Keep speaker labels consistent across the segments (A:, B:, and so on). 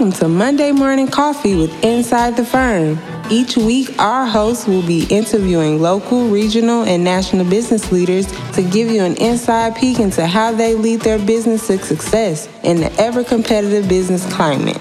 A: Welcome to Monday Morning Coffee with Inside the Firm. Each week, our hosts will be interviewing local, regional, and national business leaders to give you an inside peek into how they lead their business to success in the ever competitive business climate.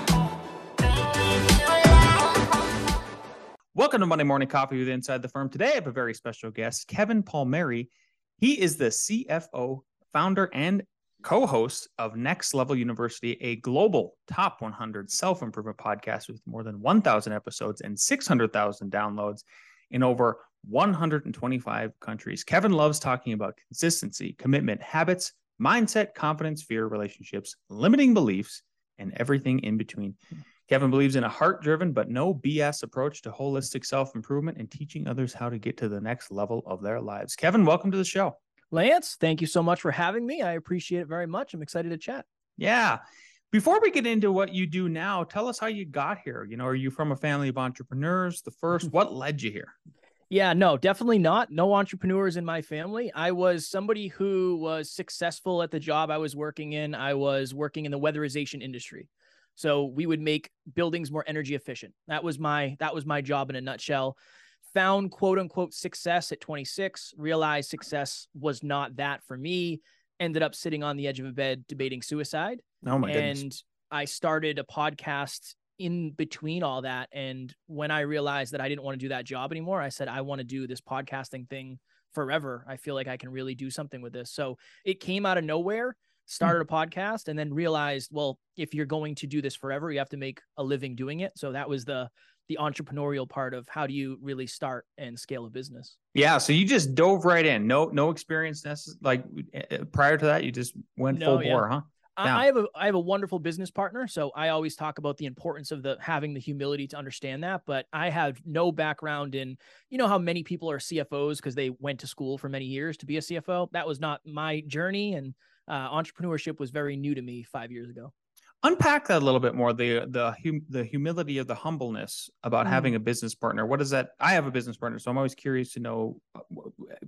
B: Welcome to Monday Morning Coffee with Inside the Firm. Today, I have a very special guest, Kevin Palmieri. He is the CFO, founder, and co host of Next Level University, a global top 100 self improvement podcast with more than 1,000 episodes and 600,000 downloads in over 125 countries. Kevin loves talking about consistency, commitment, habits, mindset, confidence, fear, relationships, limiting beliefs, and everything in between. Kevin believes in a heart driven but no BS approach to holistic self improvement and teaching others how to get to the next level of their lives. Kevin, welcome to the show.
C: Lance, thank you so much for having me. I appreciate it very much. I'm excited to chat.
B: Yeah. Before we get into what you do now, tell us how you got here. You know, are you from a family of entrepreneurs? The first, what led you here?
C: Yeah, no, definitely not. No entrepreneurs in my family. I was somebody who was successful at the job I was working in. I was working in the weatherization industry. So we would make buildings more energy efficient. That was my that was my job in a nutshell found quote unquote success at 26, realized success was not that for me, ended up sitting on the edge of a bed debating suicide.
B: Oh my
C: and
B: goodness.
C: I started a podcast in between all that. And when I realized that I didn't want to do that job anymore, I said, I want to do this podcasting thing forever. I feel like I can really do something with this. So it came out of nowhere, hmm. started a podcast, and then realized, well, if you're going to do this forever, you have to make a living doing it. So that was the the entrepreneurial part of how do you really start and scale a business.
B: Yeah, so you just dove right in. No, no experience necess- like eh, eh, prior to that. You just went no, full yeah. bore, huh?
C: Yeah. I have a I have a wonderful business partner, so I always talk about the importance of the having the humility to understand that. But I have no background in, you know, how many people are CFOs because they went to school for many years to be a CFO. That was not my journey, and uh, entrepreneurship was very new to me five years ago
B: unpack that a little bit more the the hum, the humility of the humbleness about mm. having a business partner. What is that? I have a business partner so i'm always curious to know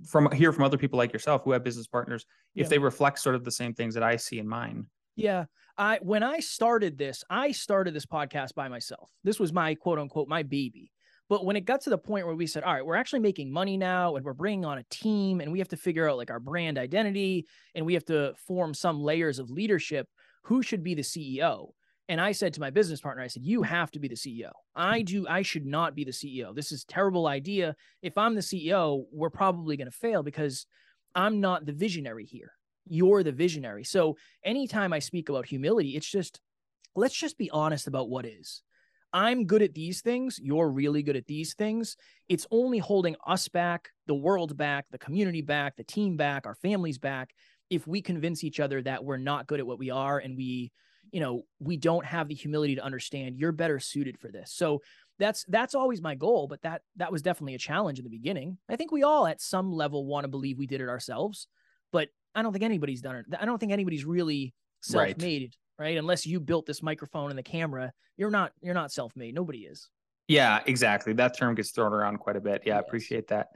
B: from hear from other people like yourself who have business partners if yeah. they reflect sort of the same things that i see in mine.
C: Yeah. I when i started this i started this podcast by myself. This was my quote unquote my baby. But when it got to the point where we said, all right, we're actually making money now and we're bringing on a team and we have to figure out like our brand identity and we have to form some layers of leadership, who should be the CEO? And I said to my business partner, I said, you have to be the CEO. I do, I should not be the CEO. This is terrible idea. If I'm the CEO, we're probably going to fail because I'm not the visionary here. You're the visionary. So anytime I speak about humility, it's just, let's just be honest about what is. I'm good at these things. You're really good at these things. It's only holding us back, the world back, the community back, the team back, our families back if we convince each other that we're not good at what we are and we you know we don't have the humility to understand you're better suited for this. So that's that's always my goal but that that was definitely a challenge in the beginning. I think we all at some level want to believe we did it ourselves but i don't think anybody's done it. I don't think anybody's really self-made right, right? unless you built this microphone and the camera you're not you're not self-made. Nobody is.
B: Yeah exactly. That term gets thrown around quite a bit. Yeah i appreciate that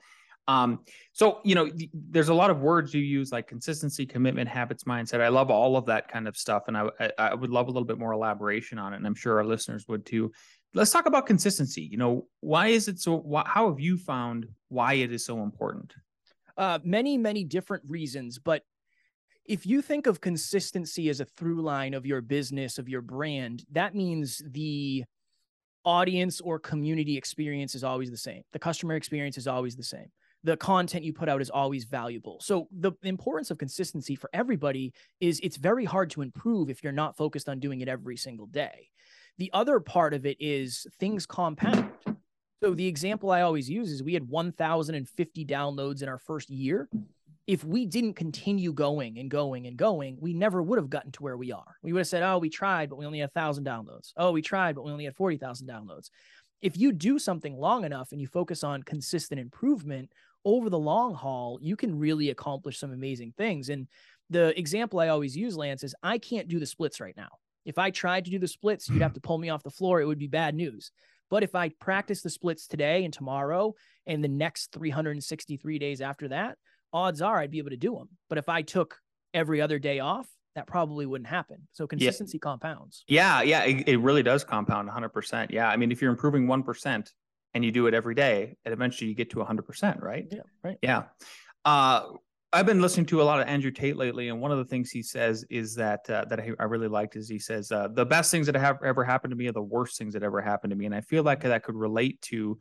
B: um, so you know, there's a lot of words you use like consistency, commitment, habits, mindset. I love all of that kind of stuff, and I, I, would love a little bit more elaboration on it, and I'm sure our listeners would too. Let's talk about consistency. You know, why is it so? How have you found why it is so important?
C: Uh, many, many different reasons, but if you think of consistency as a through line of your business, of your brand, that means the audience or community experience is always the same. The customer experience is always the same the content you put out is always valuable. So the importance of consistency for everybody is it's very hard to improve if you're not focused on doing it every single day. The other part of it is things compound. So the example I always use is we had 1050 downloads in our first year. If we didn't continue going and going and going, we never would have gotten to where we are. We would have said, "Oh, we tried, but we only had 1000 downloads. Oh, we tried, but we only had 40,000 downloads." If you do something long enough and you focus on consistent improvement, over the long haul, you can really accomplish some amazing things. And the example I always use, Lance, is I can't do the splits right now. If I tried to do the splits, you'd have mm-hmm. to pull me off the floor. It would be bad news. But if I practice the splits today and tomorrow and the next 363 days after that, odds are I'd be able to do them. But if I took every other day off, that probably wouldn't happen. So consistency yeah. compounds.
B: Yeah, yeah, it, it really does compound 100%. Yeah, I mean, if you're improving 1% and you do it every day, and eventually you get to 100%, right?
C: Yeah, right.
B: Yeah. Uh, I've been listening to a lot of Andrew Tate lately, and one of the things he says is that uh, that I really liked is he says uh, the best things that have ever happened to me are the worst things that ever happened to me, and I feel like that could relate to,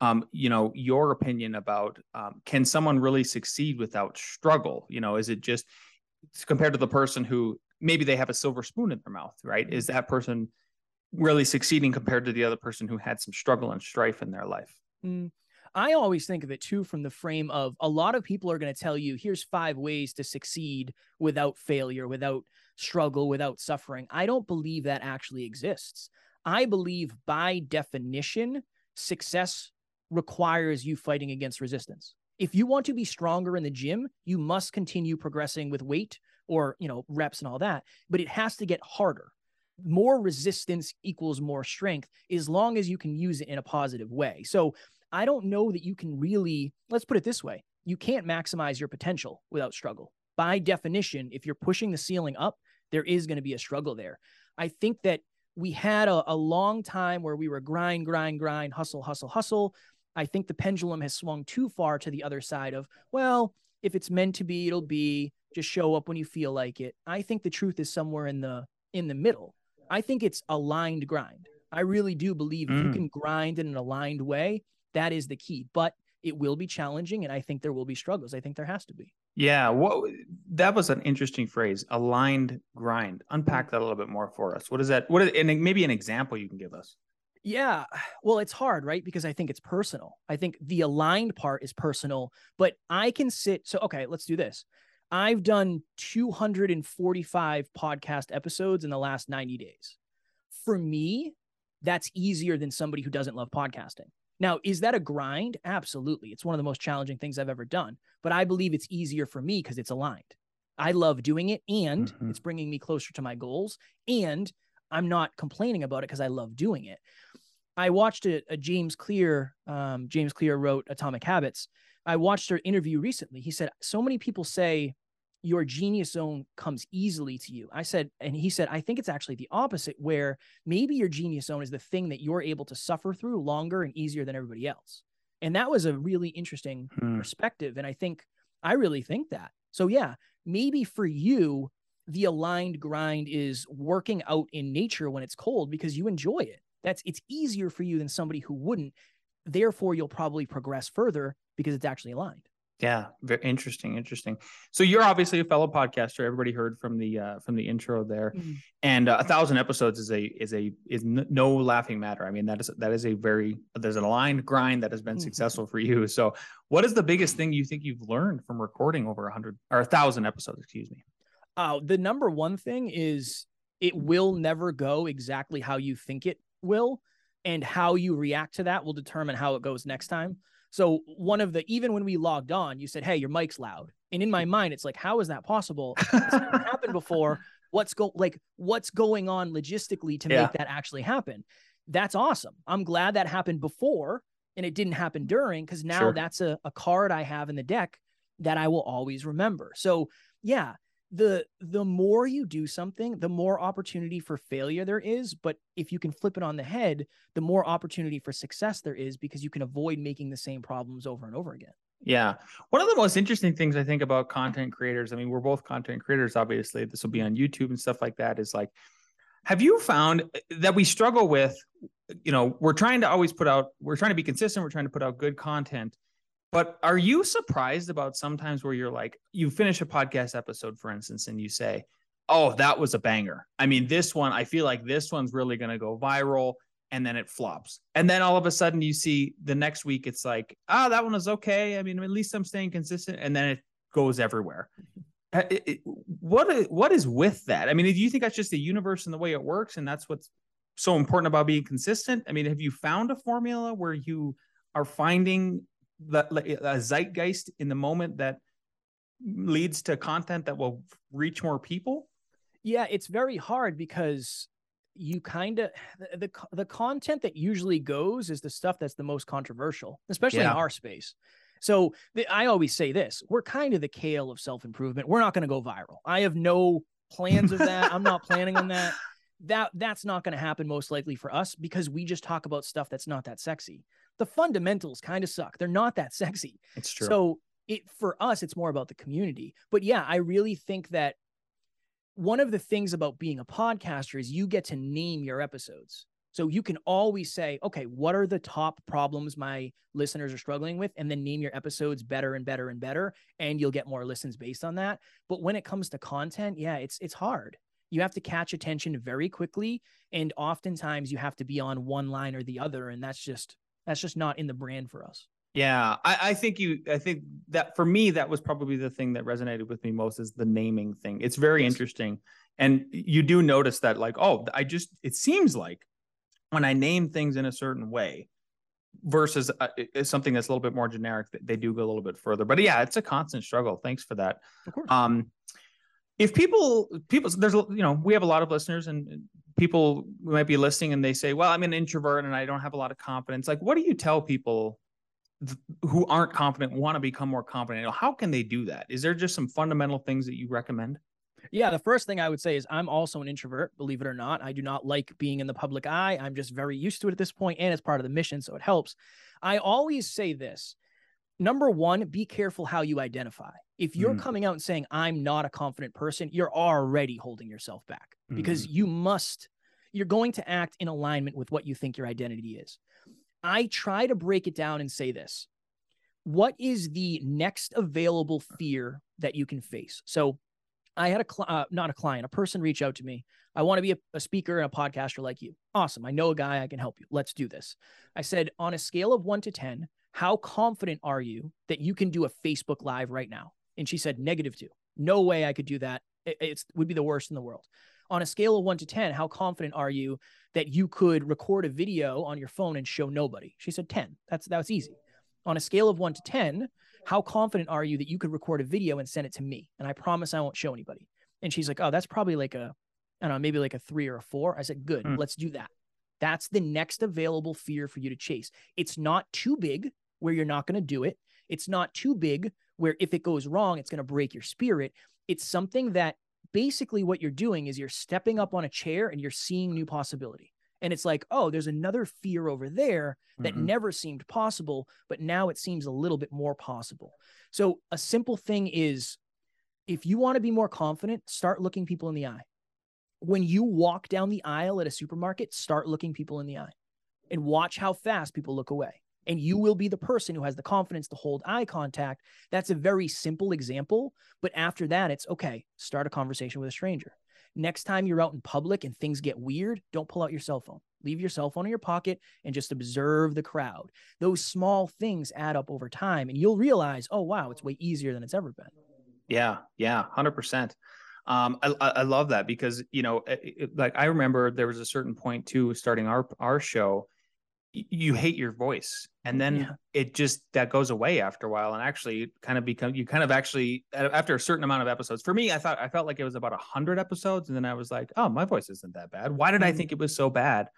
B: um, you know, your opinion about um, can someone really succeed without struggle? You know, is it just compared to the person who maybe they have a silver spoon in their mouth, right? Is that person really succeeding compared to the other person who had some struggle and strife in their life?
C: Mm. I always think of it too from the frame of a lot of people are going to tell you, here's five ways to succeed without failure, without struggle, without suffering. I don't believe that actually exists. I believe by definition, success requires you fighting against resistance. If you want to be stronger in the gym, you must continue progressing with weight or, you know, reps and all that, but it has to get harder. More resistance equals more strength as long as you can use it in a positive way. So I don't know that you can really, let's put it this way you can't maximize your potential without struggle. By definition, if you're pushing the ceiling up, there is going to be a struggle there. I think that we had a, a long time where we were grind, grind, grind, hustle, hustle, hustle. I think the pendulum has swung too far to the other side of, well, if it's meant to be, it'll be. Just show up when you feel like it. I think the truth is somewhere in the in the middle. I think it's aligned grind. I really do believe mm. if you mm. can grind in an aligned way, that is the key. But it will be challenging, and I think there will be struggles. I think there has to be.
B: Yeah, what that was an interesting phrase, aligned grind. Unpack that a little bit more for us. What is that? What is and maybe an example you can give us?
C: Yeah, well, it's hard, right? Because I think it's personal. I think the aligned part is personal, but I can sit. So, okay, let's do this. I've done 245 podcast episodes in the last 90 days. For me, that's easier than somebody who doesn't love podcasting. Now, is that a grind? Absolutely. It's one of the most challenging things I've ever done, but I believe it's easier for me because it's aligned. I love doing it and mm-hmm. it's bringing me closer to my goals. And I'm not complaining about it because I love doing it. I watched a, a James Clear, um, James Clear wrote Atomic Habits. I watched her interview recently. He said, So many people say your genius zone comes easily to you. I said, and he said, I think it's actually the opposite, where maybe your genius zone is the thing that you're able to suffer through longer and easier than everybody else. And that was a really interesting hmm. perspective. And I think, I really think that. So, yeah, maybe for you, the aligned grind is working out in nature when it's cold because you enjoy it. That's it's easier for you than somebody who wouldn't. Therefore, you'll probably progress further because it's actually aligned.
B: Yeah, very interesting, interesting. So you're obviously a fellow podcaster. Everybody heard from the uh, from the intro there, mm-hmm. and uh, a thousand episodes is a is a is n- no laughing matter. I mean that is that is a very there's an aligned grind that has been mm-hmm. successful for you. So what is the biggest thing you think you've learned from recording over a hundred or a thousand episodes? Excuse me.
C: Oh, the number one thing is it will never go exactly how you think it will, and how you react to that will determine how it goes next time. So one of the even when we logged on, you said, "Hey, your mic's loud," and in my mind, it's like, "How is that possible? It's never happened before. What's go like what's going on logistically to yeah. make that actually happen?" That's awesome. I'm glad that happened before and it didn't happen during because now sure. that's a, a card I have in the deck that I will always remember. So yeah, the the more you do something the more opportunity for failure there is but if you can flip it on the head the more opportunity for success there is because you can avoid making the same problems over and over again.
B: Yeah. One of the most interesting things i think about content creators i mean we're both content creators obviously this will be on youtube and stuff like that is like have you found uh, that we struggle with you know we're trying to always put out we're trying to be consistent we're trying to put out good content but are you surprised about sometimes where you're like, you finish a podcast episode, for instance, and you say, Oh, that was a banger. I mean, this one, I feel like this one's really going to go viral. And then it flops. And then all of a sudden you see the next week, it's like, oh, that one was okay. I mean, at least I'm staying consistent. And then it goes everywhere. Uh, it, it, what what is with that? I mean, do you think that's just the universe and the way it works, and that's what's so important about being consistent? I mean, have you found a formula where you are finding a zeitgeist in the moment that leads to content that will reach more people?
C: Yeah, it's very hard because you kind of the, the, content that usually goes is the stuff that's the most controversial, especially yeah. in our space. So the, I always say this: we're kind of the kale of self improvement. We're not going to go viral. I have no plans of that. I'm not planning on that. That that's not going to happen most likely for us because we just talk about stuff that's not that sexy. The fundamentals kind of suck. They're not that sexy.
B: It's true.
C: So it for us, it's more about the community. But yeah, I really think that one of the things about being a podcaster is you get to name your episodes. So you can always say, okay, what are the top problems my listeners are struggling with? And then name your episodes better and better and better. And you'll get more listens based on that. But when it comes to content, yeah, it's it's hard. You have to catch attention very quickly. And oftentimes you have to be on one line or the other. And that's just that's just not in the brand for us.
B: Yeah, I, I, think you. I think that for me, that was probably the thing that resonated with me most is the naming thing. It's very yes. interesting, and you do notice that, like, oh, I just. It seems like when I name things in a certain way, versus uh, something that's a little bit more generic, they do go a little bit further. But yeah, it's a constant struggle. Thanks for that.
C: Of course.
B: Um, if people, people, there's you know, we have a lot of listeners, and people might be listening, and they say, "Well, I'm an introvert, and I don't have a lot of confidence." Like, what do you tell people? who aren't confident want to become more confident? How can they do that? Is there just some fundamental things that you recommend?
C: Yeah the first thing i would say is i'm also an introvert believe it or not. I do not like being in the public eye. I'm just very used to it at this point and it's part of the mission so it helps. I always say this number one be careful how you identify if you're mm. coming out and saying i'm not a confident person you're already holding yourself back mm. because you must you're going to act in alignment with what you think your identity is I try to break it down and say this What is the next available fear that you can face? So, I had a cl- uh, not a client, a person reach out to me. I want to be a, a, speaker and a podcaster like you. Awesome. I know a guy I can help you. Let's do this. I said, on a scale of one to 10, how confident are you that you can do a Facebook Live right now? And she said, negative two. No way I could do that. It it's, would be the worst in the world on a scale of one to 10, how confident are you that you could record a video on your phone and show nobody? She said 10. That's that's easy. On a scale of one to 10, how confident are you that you could record a video and send it to me? And I promise I won't show anybody. And she's like, oh, that's probably like a, I don't know, maybe like a three or a four. I said, good, mm. let's do that. That's the next available fear for you to chase. It's not too big where you're not going to do it. It's not too big where if it goes wrong, it's going to break your spirit. It's something that basically what you're doing is you're stepping up on a chair and you're seeing new possibility. And it's like, oh, there's another fear over there that mm-hmm. never seemed possible, but now it seems a little bit more possible. So, a simple thing is if you want to be more confident, start looking people in the eye. When you walk down the aisle at a supermarket, start looking people in the eye and watch how fast people look away and you will be the person who has the confidence to hold eye contact. That's a very simple example. But after that, it's okay, start a conversation with a stranger. Next time you're out in public and things get weird, don't pull out your cell phone. Leave your cell phone in your pocket and just observe the crowd. Those small things add up over time, and you'll realize, oh, wow, it's way easier than it's ever been.
B: Yeah, yeah, 100%. Um, I, I love that because, you know, it, like I remember there was a certain point too, starting our, our show you hate your voice. And then yeah. it just that goes away after a while and actually kind of become you kind of actually after a certain amount of episodes for me i thought i felt like it was about 100 episodes and then i was like oh my voice isn't that bad. Why did mm-hmm. i think it was so bad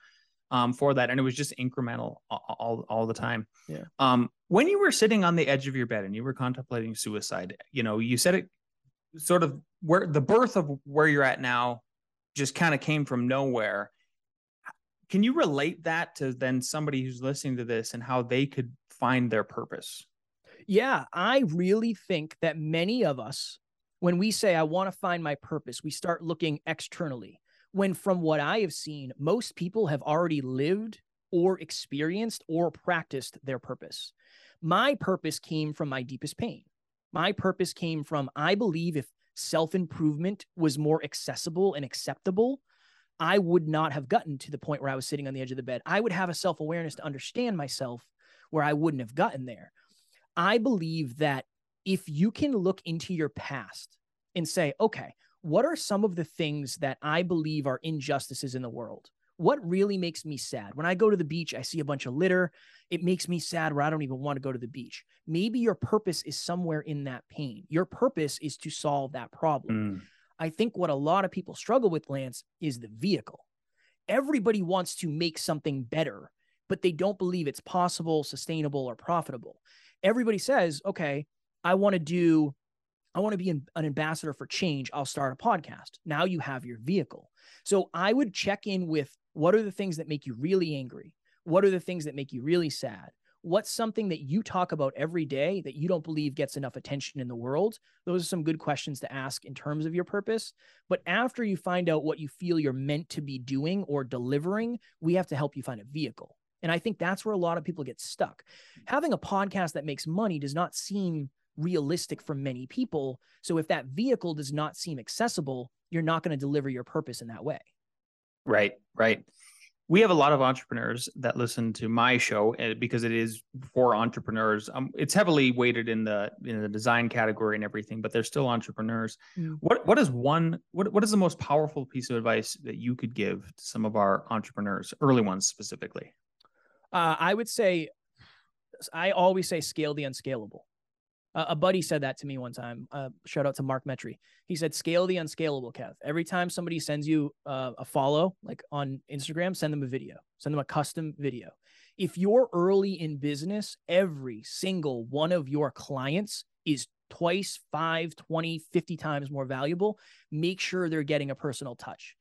B: um, for that? And it was just incremental all, all, all the time.
C: Yeah.
B: Um, when you were sitting on the edge of your bed and you were contemplating suicide you know you said it sort of where the birth of where you're at now just kind of came from nowhere can you relate that to then somebody who's listening to this and how they could find their purpose?
C: Yeah, I really think that many of us, when we say, I want to find my purpose, we start looking externally. When, from what I have seen, most people have already lived or experienced or practiced their purpose. My purpose came from my deepest pain. My purpose came from, I believe, if self improvement was more accessible and acceptable, I would not have gotten to the point where I was sitting on the edge of the bed. I would have a self awareness to understand myself where I wouldn't have gotten there. I believe that if you can look into your past and say, okay, what are some of the things that I believe are injustices in the world? What really makes me sad? When I go to the beach, I see a bunch of litter. It makes me sad where I don't even want to go to the beach. Maybe your purpose is somewhere in that pain. Your purpose is to solve that problem. Mm. I think what a lot of people struggle with, Lance, is the vehicle. Everybody wants to make something better, but they don't believe it's possible, sustainable, or profitable. Everybody says, okay, I want to do I want to be an, ambassador for change. I'll start a podcast. Now you have your vehicle. So I would check in with what are the things that make you really angry? What are the things that make you really sad? What's something that you talk about every day that you don't believe gets enough attention in the world? Those are some good questions to ask in terms of your purpose. But after you find out what you feel you're meant to be doing or delivering, we have to help you find a vehicle. And I think that's where a lot of people get stuck. Having a podcast that makes money does not seem realistic for many people. So if that vehicle does not seem accessible, you're not going to deliver your purpose in that way.
B: Right, right we have a lot of entrepreneurs that listen to my show eh, because it is for entrepreneurs. Um, it's heavily weighted in the in the design category and everything, but they're still entrepreneurs. Mm. What what is one what what is the most powerful piece of advice that you could give to some of our entrepreneurs, early ones specifically?
C: Uh, I would say, I always say scale the unscalable. Uh, a buddy said that to me one time. Uh, shout out to Mark Metry. He said, "Scale the unscalable, Kev. Every time somebody sends you uh, a follow, like on Instagram, send them a video. Send them a custom video. If you're early in business, every single one of your clients is twice, five, 20, 50 times more valuable. Make sure they're getting a personal touch."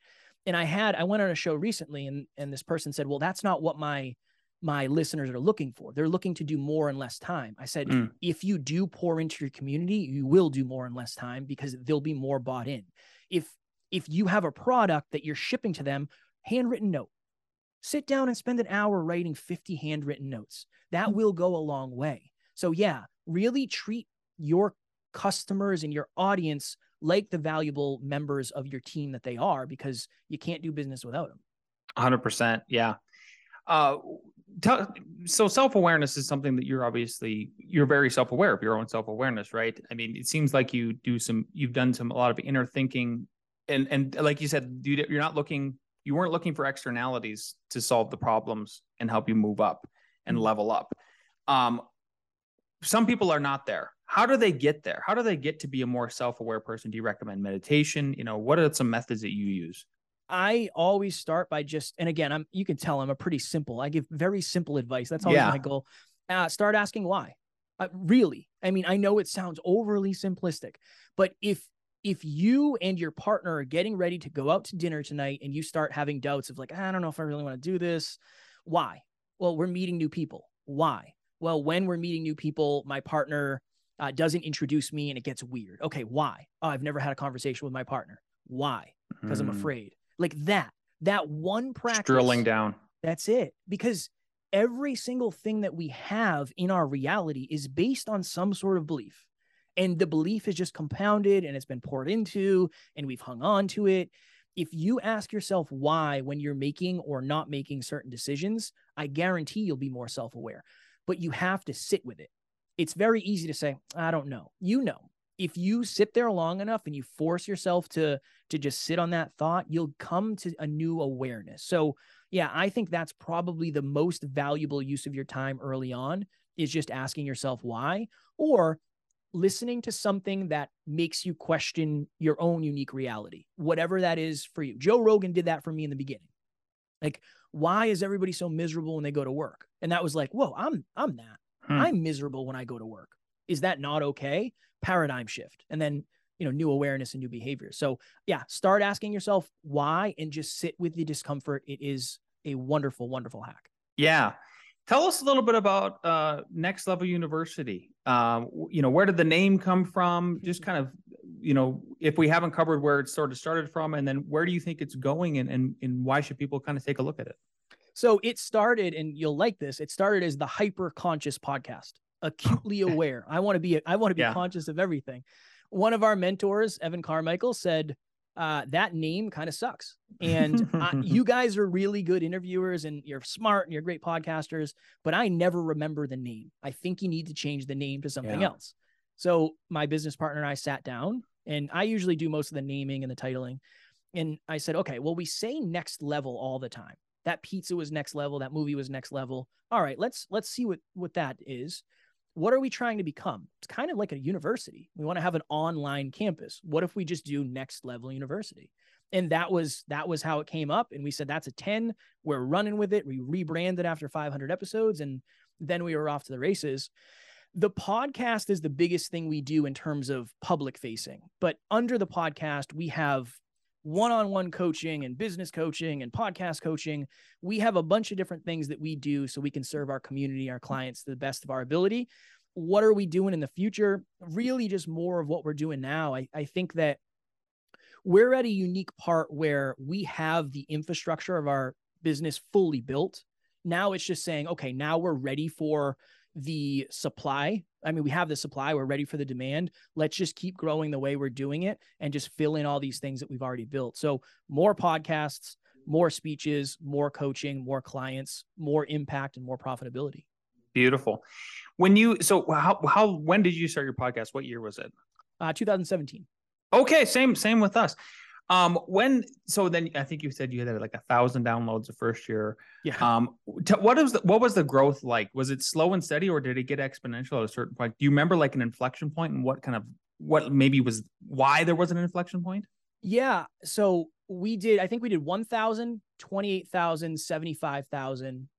C: And I had I went on a show recently, and and this person said, "Well, that's not what my my listeners are looking for. They're looking to do more in less time. I said, mm. if you do pour into your community, you will do more in less time because they'll be more bought in. If if you have a product that you're shipping to them, handwritten note. Sit down and spend an hour writing 50 handwritten notes. That mm. will go a long way. So yeah, really treat your customers and your audience like the valuable members of your team that they are because you can't do business without them.
B: 100%. Yeah. Uh, tell, so self-awareness is something that you're obviously you're very self-aware of your own self-awareness right? I mean it seems like you do some you've done some a lot of inner thinking and and like you said you're not looking you weren't looking for externalities to solve the problems and help you move up and mm-hmm. level up. Um some people are not there. How do they get there? How do they get to be a more self-aware person? Do you recommend meditation? You know what are some methods that you use
C: I always start by just, and again, I'm you can tell I'm a pretty simple. I give very simple advice. That's always yeah. my goal. Uh, start asking why. Uh, really, I mean, I know it sounds overly simplistic, but if if you and your partner are getting ready to go out to dinner tonight and you start having doubts of like, I don't know if I really want to do this, why? Well, we're meeting new people. Why? Well, when we're meeting new people, my partner uh, doesn't introduce me and it gets weird. Okay, why? Oh, I've never had a conversation with my partner. Why? Because mm. I'm afraid like that that one practice
B: drilling down.
C: That's it. Because every single thing that we have in our reality is based on some sort of belief. And the belief is just compounded and it's been poured into and we've hung on to it. If you ask yourself why when you're making or not making certain decisions i guarantee you'll be more self-aware but you have to sit with it. It's very easy to say i don't know. You know if you sit there long enough and you force yourself to to just sit on that thought you'll come to a new awareness. So yeah i think that's probably the most valuable use of your time early on is just asking yourself why or listening to something that makes you question your own unique reality whatever that is for you. Joe rogan did that for me in the beginning. Like why is everybody so miserable when they go to work? And that was like whoa i'm i'm that. Hmm. i'm miserable when i go to work is that not okay? Paradigm shift and then you know new awareness and new behavior. So yeah start asking yourself why and just sit with the discomfort. It is a wonderful wonderful hack.
B: Yeah. Tell us a little bit about uh, next level university. Um, you know where did the name come from? Just kind of you know if we haven't covered where it sort of started from and then where do you think it's going and and, and why should people kind of take a look at it?
C: So it started and you'll like this it started as the hyper conscious podcast acutely aware. I want to be I want to be yeah. conscious of everything. One of our mentors, Evan Carmichael, said uh, that name kind of sucks. And I, you guys are really good interviewers and you're smart and you're great podcasters, but I never remember the name. I think you need to change the name to something yeah. else. So my business partner and I sat down, and I usually do most of the naming and the titling. And I said, okay, well, we say next level all the time. That pizza was next level. That movie was next level. All right, let's let's see what what that is what are we trying to become? It's kind of like a university. We want to have an online campus. What if we just do next level university? And that was that was how it came up. And we said that's a 10. We're running with it. We rebranded after 500 episodes, and then we were off to the races. the podcast is the biggest thing we do in terms of public facing. But under the podcast, we have one-on-one coaching and business coaching and podcast coaching. We have a bunch of different things that we do so we can serve our community, our clients to the best of our ability. What are we doing in the future? Really just more of what we're doing now. I, I think that we're at a unique part where we have the infrastructure of our business fully built. Now it's just saying, okay, now we're ready for the supply. I mean, we have the supply, we're ready for the demand. Let's just keep growing the way we're doing it and just fill in all these things that we've already built. So, more podcasts, more speeches, more coaching, more clients, more impact, and more profitability.
B: Beautiful. When you, so how, how, when did you start your podcast? What year was it?
C: Uh, 2017.
B: Okay, same same with us. Um, when so then I think you said you had like a thousand downloads the first year.
C: Yeah.
B: Um, t- what was the, what was the growth like? Was it slow and steady, or did it get exponential at a certain point? Do you remember like an inflection point and what kind of what maybe was why there was an inflection point?
C: Yeah. So we did. I think we did 1,000, 28,000, 75,000,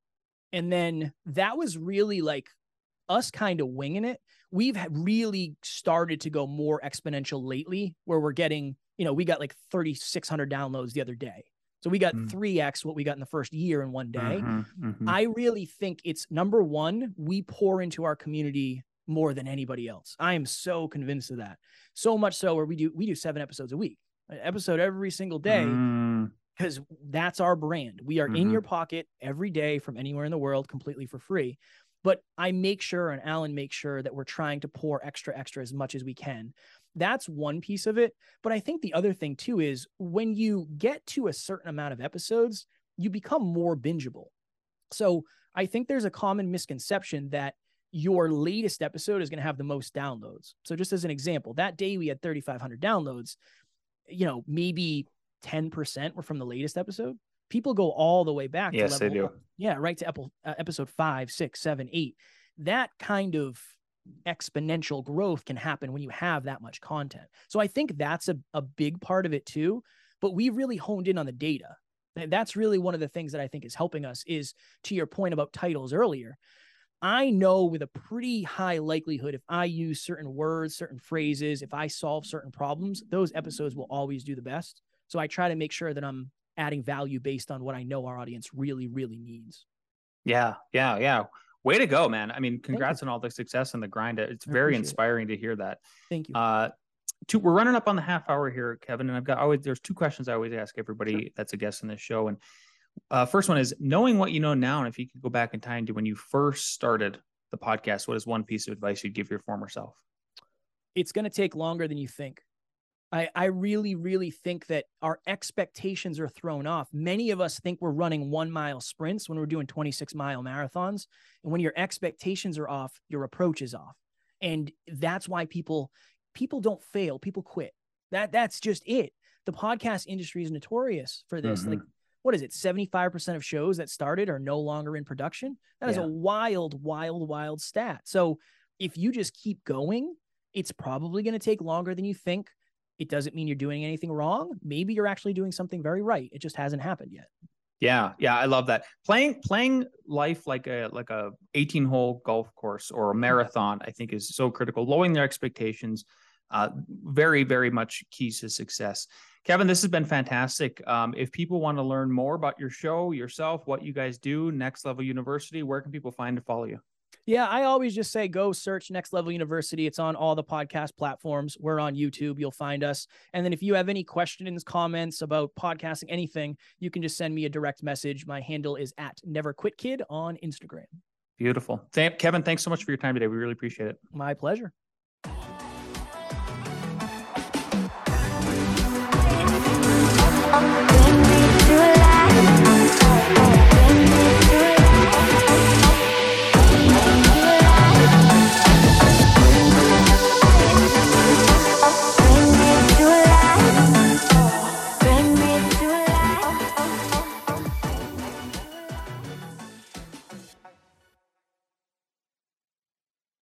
C: and then that was really like us kind of winging it we've really started to go more exponential lately where we're getting, you know, we got like 3,600 downloads the other day. So we got mm. 3x what we got in the first year in one day. Mm-hmm, mm-hmm. I really think it's number one, we pour into our community more than anybody else. I am so convinced of that. So much so where we do we do seven episodes a week, an episode every single day. Because mm. that's our brand. We are mm-hmm. in your pocket every day from anywhere in the world completely for free but I make sure and Alan makes sure that we're trying to pour extra, extra as much as we can. That's one piece of it. But I think the other thing too is when you get to a certain amount of episodes, you become more bingeable. So I think there's a common misconception that your latest episode is going to have the most downloads. So just as an example, that day we had 3,500 downloads, you know, maybe 10% were from the latest episode people go all the way back.
B: Yes, they do.
C: One. Yeah, right to Apple, uh, episode five, six, seven, eight. That kind of exponential growth can happen when you have that much content. So I think that's a, a big part of it too. But we really honed in on the data. That's really one of the things that I think is helping us is to your point about titles earlier. I know with a pretty high likelihood if I use certain words, certain phrases, if I solve certain problems, those episodes will always do the best. So I try to make sure that I'm adding value based on what I know our audience really, really needs.
B: Yeah, yeah, yeah. Way to go, man. I mean, congrats on all the success and the grind. It's very inspiring
C: it.
B: to hear that.
C: Thank you.
B: Uh, two, we're running up on the half hour here, Kevin, and I've got always there's two questions I always ask everybody sure. that's a guest in this show. And uh, first one is knowing what you know now, and if you could go back in time to when you first started the podcast, what is one piece of advice you'd give your former self?
C: It's going to take longer than you think. I, I really, really think that our expectations are thrown off. Many of us think we're running one mile sprints when we're doing 26 mile marathons. And when your expectations are off, your approach is off. And that's why people people don't fail, people quit. That that's just it. The podcast industry is notorious for this. Mm-hmm. Like what is it? 75% of shows that started are no longer in production. That is yeah. a wild, wild, wild stat. So if you just keep going, it's probably going to take longer than you think it doesn't mean you're doing anything wrong. Maybe you're actually doing something very right. It just hasn't happened yet.
B: Yeah, yeah, I love that. Playing playing life like a like a 18 hole golf course or a mm-hmm. marathon, I think is so critical. Lowering their expectations, uh, very very much keys to success. Kevin, this has been fantastic. Um, if people want to learn more about your show, yourself, what you guys do, Next Level University, where can people find to follow you?
C: Yeah, I always just say go search Next Level University. It's on all the podcast platforms. We're on YouTube. You'll find us. And then if you have any questions, comments about podcasting, anything, you can just send me a direct message. My handle is at Never Quit Kid on Instagram.
B: Beautiful. Kevin, thanks so much for your time today. We really appreciate it.
C: My pleasure.